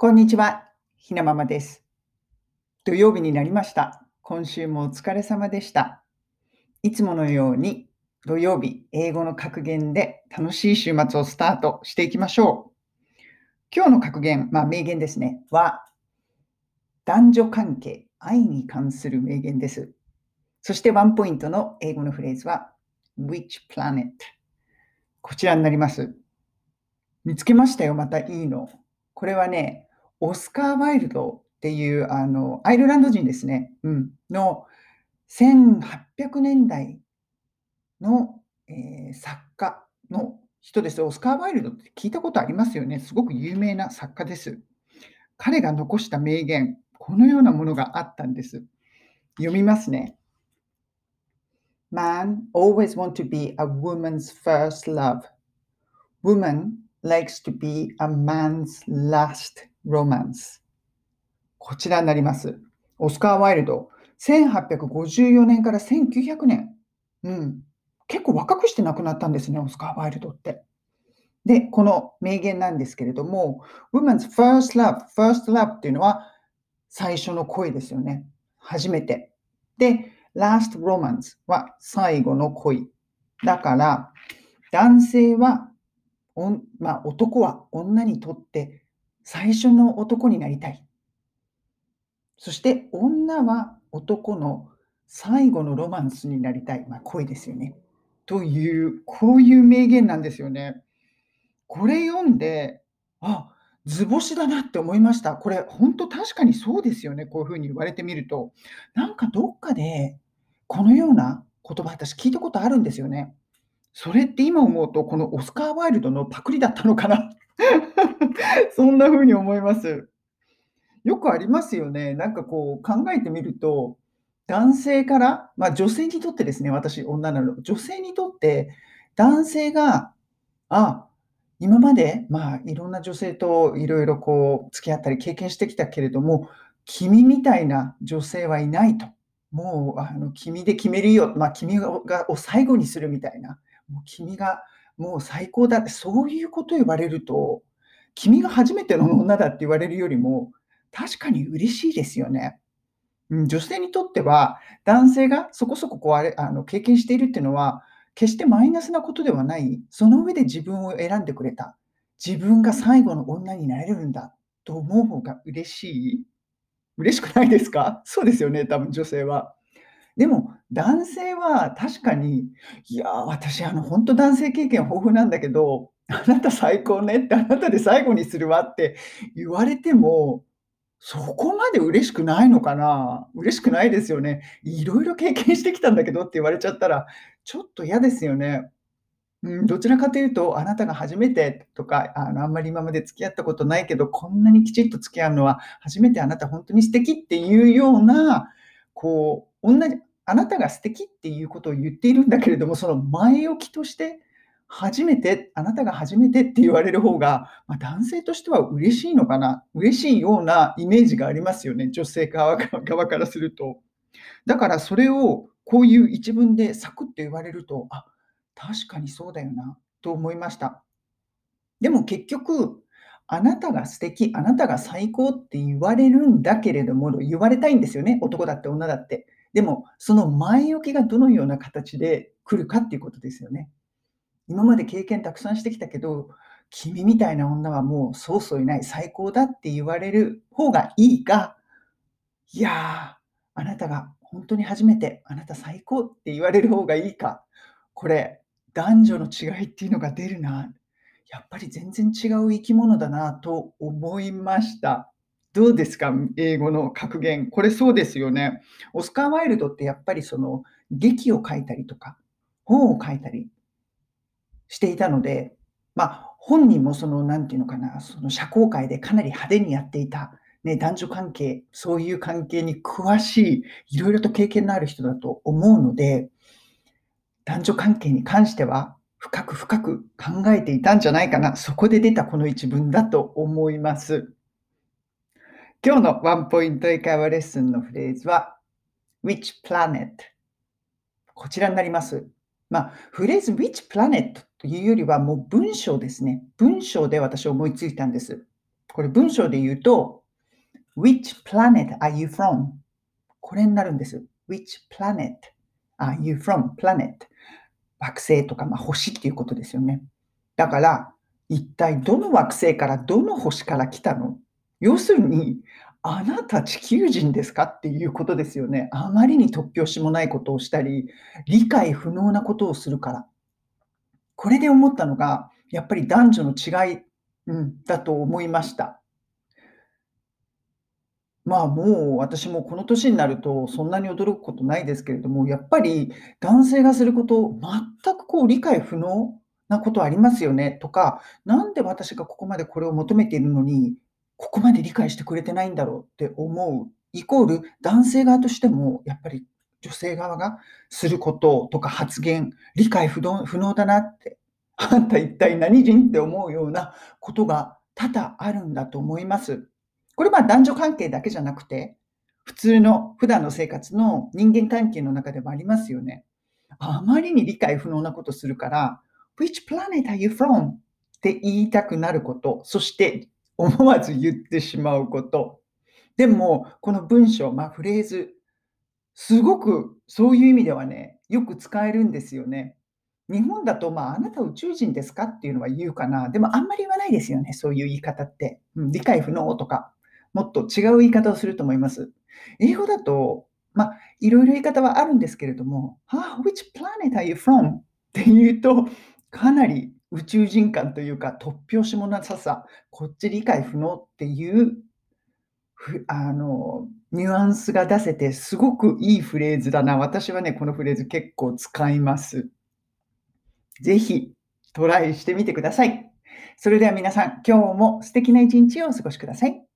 こんにちは、ひなままです。土曜日になりました。今週もお疲れ様でした。いつものように土曜日、英語の格言で楽しい週末をスタートしていきましょう。今日の格言、まあ名言ですね、は男女関係、愛に関する名言です。そしてワンポイントの英語のフレーズは Which planet? こちらになります。見つけましたよ、またいいの。これはね、オスカー・ワイルドっていうあのアイルランド人ですね、うん、の1800年代の、えー作家の人です。オスカー・ワイルドって聞いたことありますよね。すごく有名な作家です。彼が残した名言、このようなものがあったんです。読みますね。Man always want to be a woman's first love. Woman likes to be a man's last romance. こちらになります。オスカー・ワイルド。1854年から1900年。うん。結構若くして亡くなったんですね、オスカー・ワイルドって。で、この名言なんですけれども、Woman's first love, first love っていうのは最初の恋ですよね。初めて。で、last romance は最後の恋。だから、男性は、おまあ、男は女にとって最初の男になりたい。そして女は男の最後のロマンスになりたい。まあ、恋ですよね。という、こういう名言なんですよね。これ読んで、あ、図星だなって思いました。これ、本当確かにそうですよね。こういうふうに言われてみると。なんかどっかで、このような言葉、私聞いたことあるんですよね。それって今思うと、このオスカー・ワイルドのパクリだったのかな そんな風に思います。よくありますよね。なんかこう考えてみると、男性から、まあ、女性にとってですね、私、女なの、女性にとって、男性が、あ、今まで、まあ、いろんな女性といろいろこう付き合ったり経験してきたけれども、君みたいな女性はいないと。もうあの君で決めるよ、まあ、君がを最後にするみたいな。もう君がもう最高だって、そういうこと言われると、君が初めての女だって言われるよりも、確かに嬉しいですよね。うん、女性にとっては、男性がそこそここうあれあの経験しているっていうのは、決してマイナスなことではない。その上で自分を選んでくれた。自分が最後の女になれるんだと思う方が嬉しい？嬉しくないですか？そうですよね、多分女性は。でも男性は確かに、いや、私、あの、本当男性経験豊富なんだけど、あなた最高ねって、あなたで最後にするわって言われても、そこまで嬉しくないのかな嬉しくないですよね。いろいろ経験してきたんだけどって言われちゃったら、ちょっと嫌ですよね。うん、どちらかというと、あなたが初めてとか、あの、あんまり今まで付き合ったことないけど、こんなにきちっと付き合うのは初めてあなた本当に素敵っていうような、こう、同じ、あなたが素敵っていうことを言っているんだけれども、その前置きとして、初めて、あなたが初めてって言われる方が、まあ、男性としては嬉しいのかな、嬉しいようなイメージがありますよね、女性側からすると。だからそれをこういう一文でサクッと言われると、あ、確かにそうだよな、と思いました。でも結局、あなたが素敵、あなたが最高って言われるんだけれども、言われたいんですよね、男だって女だって。でも、その前置きがどのような形で来るかっていうことですよね。今まで経験たくさんしてきたけど、君みたいな女はもうそうそういない、最高だって言われる方がいいか、いやー、あなたが本当に初めて、あなた最高って言われる方がいいか、これ、男女の違いっていうのが出るな。やっぱり全然違う生き物だなと思いました。どうですか？英語の格言。これそうですよね。オスカー・ワイルドってやっぱりその劇を書いたりとか、本を書いたりしていたので、まあ、本人もその、なんていうのかな、その社交界でかなり派手にやっていた、ね、男女関係、そういう関係に詳しい、いろいろと経験のある人だと思うので、男女関係に関しては、深く深く考えていたんじゃないかな。そこで出たこの一文だと思います。今日のワンポイント英会話レッスンのフレーズは、which planet? こちらになります。まあ、フレーズ which planet というよりはもう文章ですね。文章で私思いついたんです。これ文章で言うと、Which planet are you from? これになるんです。Which planet are you from? planet 惑星とか、まあ、星っていうことですよね。だから、一体どの惑星からどの星から来たの？要するに、あなた地球人ですかっていうことですよね。あまりに突拍子もないことをしたり、理解不能なことをするから。これで思ったのが、やっぱり男女の違い、うん、だと思いました。まあ、もう私もこの年になるとそんなに驚くことないですけれども、やっぱり男性がすること、全くこう理解不能なことありますよねとか、なんで私がここまでこれを求めているのに、ここまで理解してくれてないんだろうって思う、イコール男性側としても、やっぱり女性側がすることとか発言、理解不能だなって、あんた一体何人って思うようなことが多々あるんだと思います。これは男女関係だけじゃなくて、普通の普段の生活の人間関係の中でもありますよね。あまりに理解不能なことするから、Which planet are you from? って言いたくなること、そして思わず言ってしまうこと。でも、この文章、まあ、フレーズ、すごくそういう意味ではね、よく使えるんですよね。日本だと、まあ、あなた宇宙人ですかっていうのは言うかな。でも、あんまり言わないですよね、そういう言い方って。うん、理解不能とか、もっと違う言い方をすると思います。英語だと、まあ、いろいろ言い方はあるんですけれども、ah, which planet are you from? って言うと、かなり宇宙人感というか、突拍子もなささ、こっち理解不能っていうあのニュアンスが出せて、すごくいいフレーズだな。私はね、このフレーズ結構使います。ぜひトライしてみてください。それでは皆さん、今日も素敵な一日をお過ごしください。